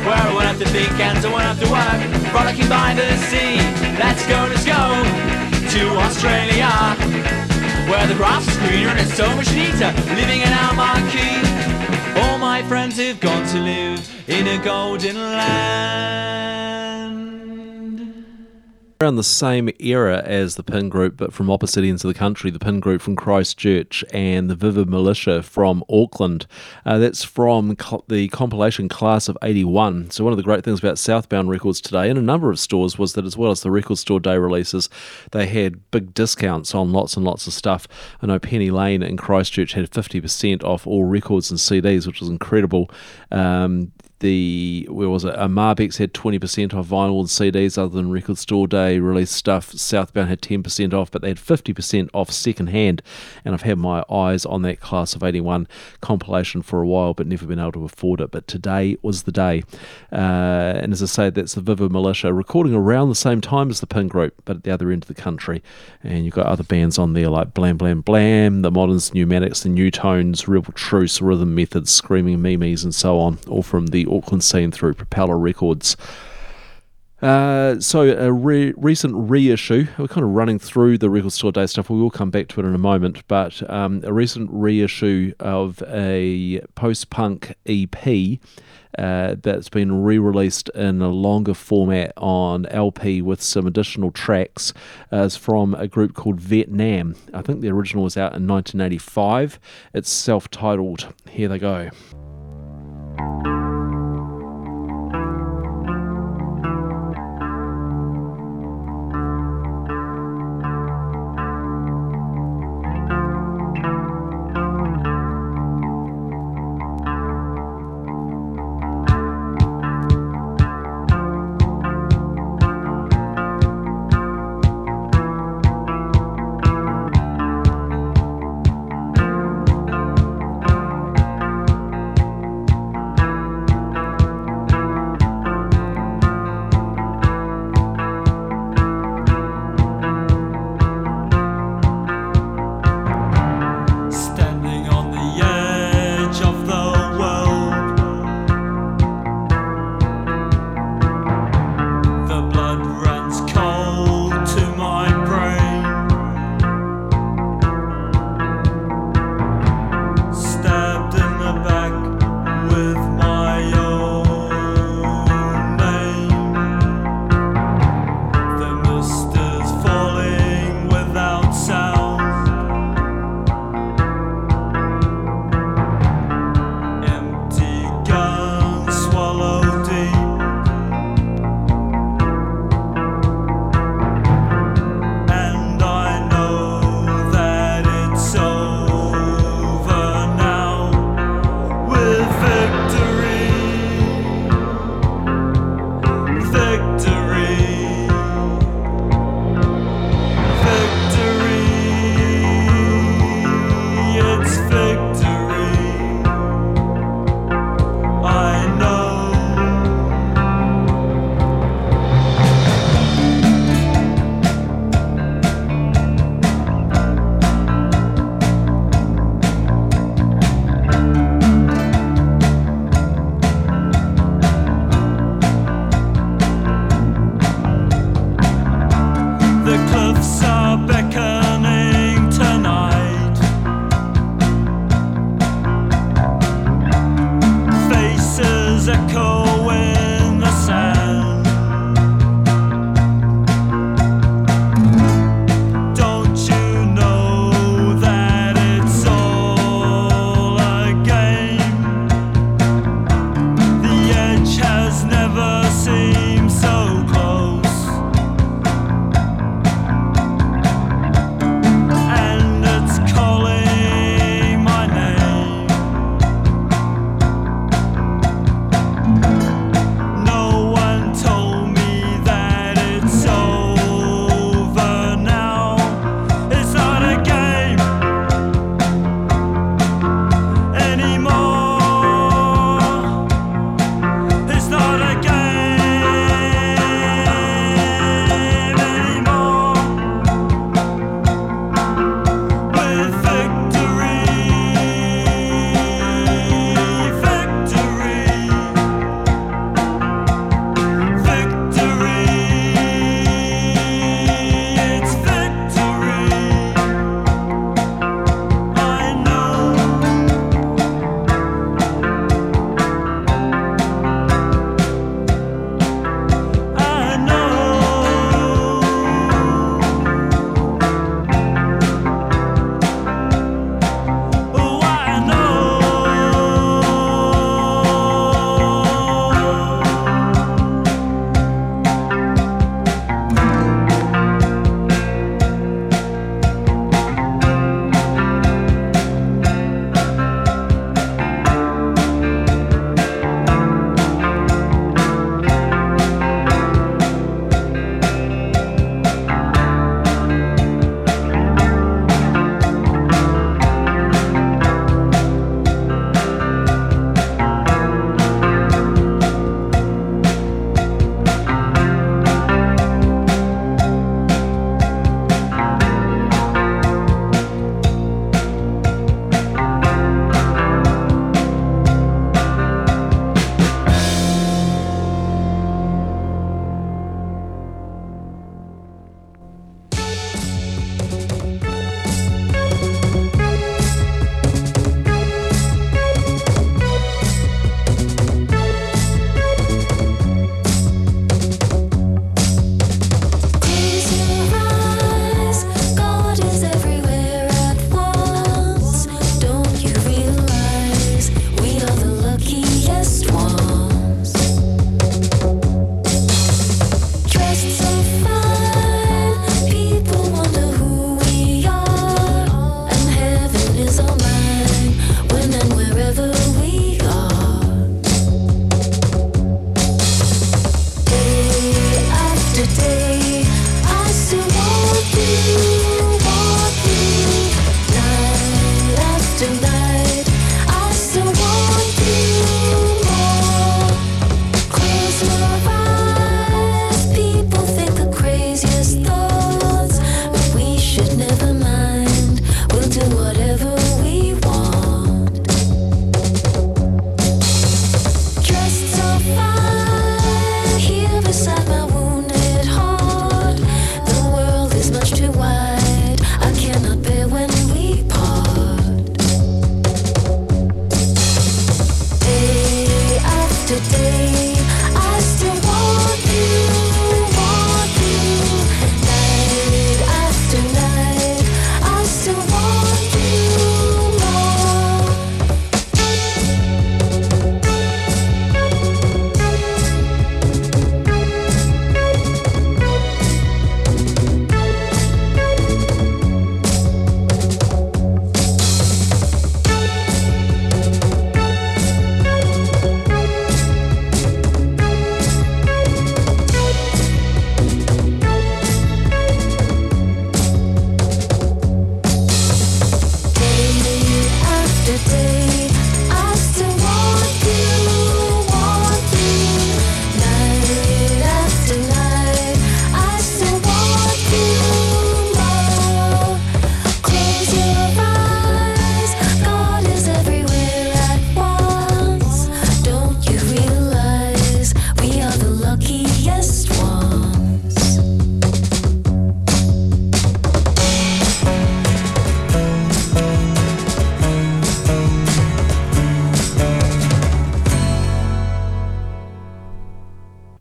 Where I won't have to think and I won't have to work, frolicking by the sea. Let's go, let's go to Australia. Where the grass is greener and it's so much neater, living in our marquee. All my friends have gone to live in a golden land. Around the same era as the Pin Group, but from opposite ends of the country. The Pin Group from Christchurch and the Vivid Militia from Auckland. Uh, that's from co- the compilation Class of 81. So, one of the great things about Southbound Records today in a number of stores was that, as well as the Record Store Day releases, they had big discounts on lots and lots of stuff. I know Penny Lane in Christchurch had 50% off all records and CDs, which was incredible. Um, the where was it? Uh, Marbecks had twenty percent off vinyl and CDs, other than Record Store Day released stuff. Southbound had ten percent off, but they had fifty percent off second hand. And I've had my eyes on that class of eighty one compilation for a while, but never been able to afford it. But today was the day. Uh, and as I say, that's the Viva Militia recording around the same time as the Pin Group, but at the other end of the country. And you've got other bands on there like Blam Blam Blam, the Moderns, Newmatics, the New Tones, Rebel Truce, Rhythm Methods, Screaming Meemees, and so on, all from the Auckland scene through Propeller Records. Uh, so a re- recent reissue. We're kind of running through the record store day stuff. We will come back to it in a moment, but um, a recent reissue of a post-punk EP uh, that's been re-released in a longer format on LP with some additional tracks. Uh, is from a group called Vietnam. I think the original was out in 1985. It's self-titled. Here they go.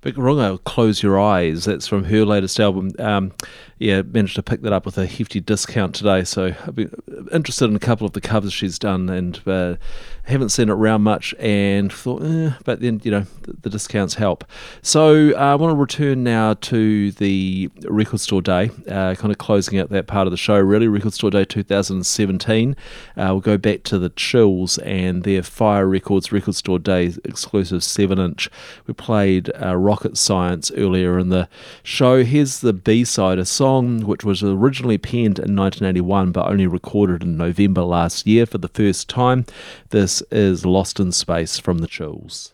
Bic Runga, Close Your Eyes. That's from her latest album. Um, yeah, managed to pick that up with a hefty discount today. So I've been interested in a couple of the covers she's done and uh, haven't seen it around much and thought, eh, but then, you know, the, the discounts help. So uh, I want to return now to the Record Store Day, uh, kind of closing out that part of the show, really. Record Store Day 2017. Uh, we'll go back to the Chills and their Fire Records Record Store Day exclusive 7 inch. We played uh, Rocket Science earlier in the show. Here's the B side, a song which was originally penned in 1981 but only recorded in November last year for the first time. This is Lost in Space from the Chills.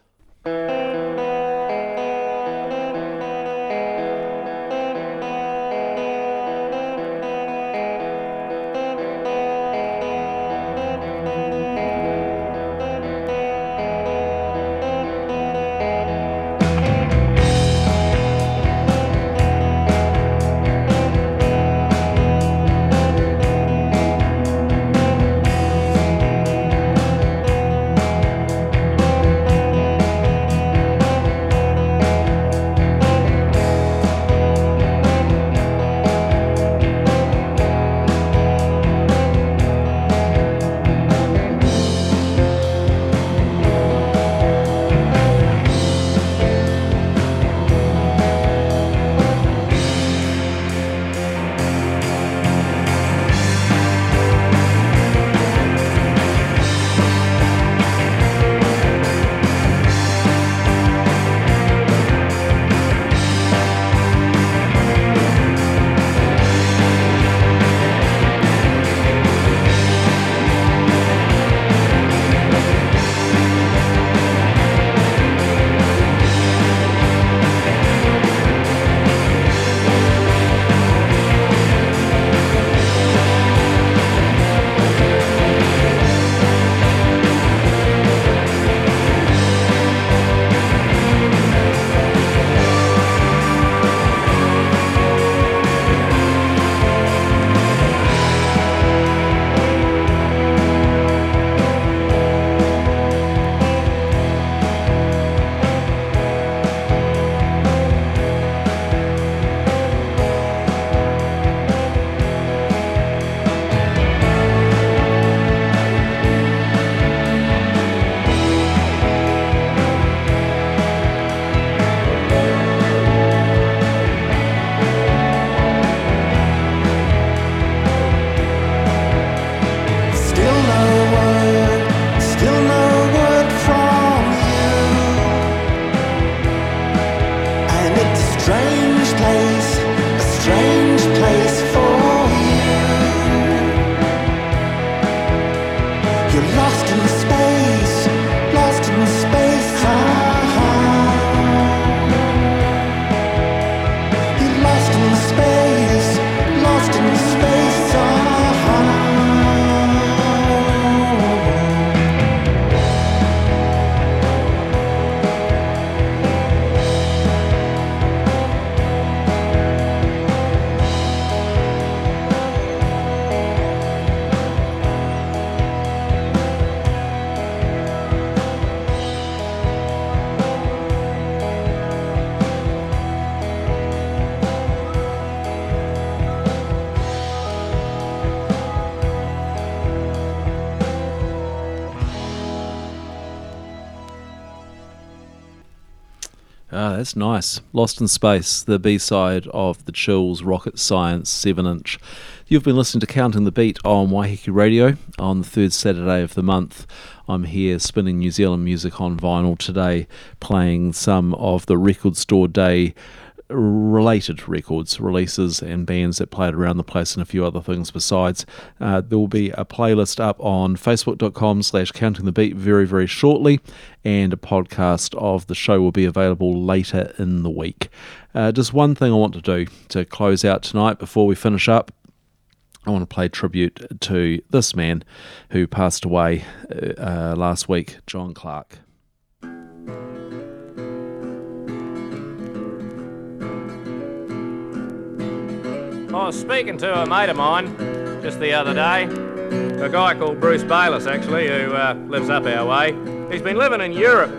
That's nice. Lost in Space, the B side of the Chills Rocket Science 7 inch. You've been listening to Counting the Beat on Waiheke Radio on the third Saturday of the month. I'm here spinning New Zealand music on vinyl today, playing some of the Record Store Day related records, releases, and bands that played around the place, and a few other things besides. Uh, there will be a playlist up on facebook.com slash counting the beat very, very shortly, and a podcast of the show will be available later in the week. Uh, just one thing I want to do to close out tonight before we finish up. I want to play tribute to this man who passed away uh, uh, last week, John Clarke. I was speaking to a mate of mine just the other day, a guy called Bruce Bayliss, actually, who uh, lives up our way. He's been living in Europe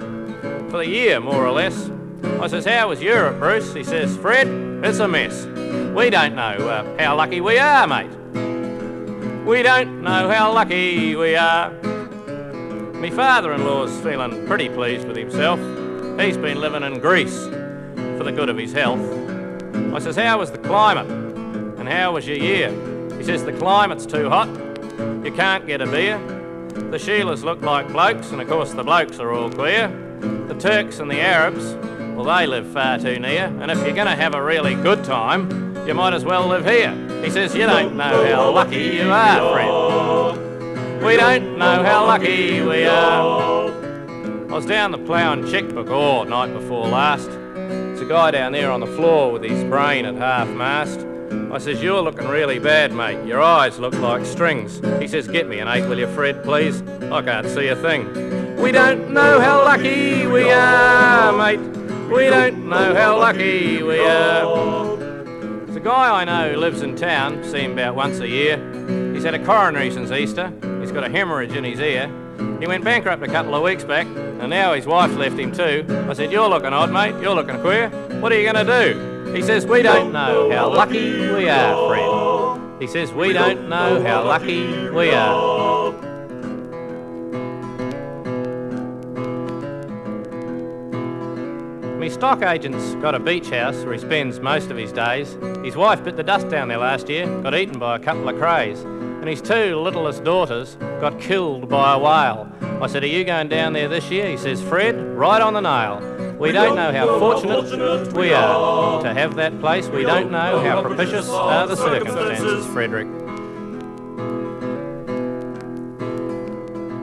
for the year, more or less, I says, How was Europe, Bruce? He says, Fred, it's a mess. We don't know uh, how lucky we are, mate. We don't know how lucky we are. Me father-in-law's feeling pretty pleased with himself. He's been living in Greece for the good of his health. I says, how was the climate? How was your year? He says, the climate's too hot. You can't get a beer. The Sheilas look like blokes, and of course the blokes are all queer. The Turks and the Arabs, well, they live far too near. And if you're going to have a really good time, you might as well live here. He says, you don't know how lucky you are, friend. We don't know how lucky we are. I was down the plough and checkbook all oh, night before last. There's a guy down there on the floor with his brain at half mast. I says, You're looking really bad, mate. Your eyes look like strings. He says, Get me an eight, will you, Fred, please? I can't see a thing. We don't know how lucky we are, mate. We don't know how lucky we are. There's a guy I know who lives in town, see him about once a year. He's had a coronary since Easter. He's got a hemorrhage in his ear. He went bankrupt a couple of weeks back, and now his wife left him too. I said, You're looking odd, mate. You're looking queer. What are you going to do? He says, We don't know how lucky we are, friend. He says, We don't know how lucky we are. Me stock agent's got a beach house where he spends most of his days. His wife bit the dust down there last year, got eaten by a couple of crays, and his two littlest daughters got killed by a whale. I said, Are you going down there this year? He says, Fred, right on the nail. We don't know how fortunate we are to have that place. We don't know how propitious are the circumstances, Frederick.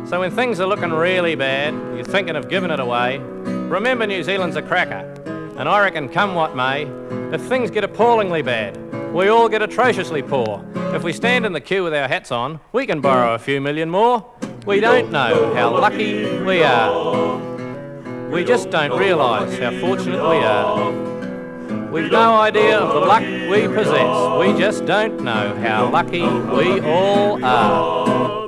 So when things are looking really bad, you're thinking of giving it away, remember New Zealand's a cracker. And I reckon come what may, if things get appallingly bad, we all get atrociously poor. If we stand in the queue with our hats on, we can borrow a few million more. We don't know how lucky we are. We just don't realise how fortunate we are. We've no idea of the luck we possess. We just don't know how lucky we all are.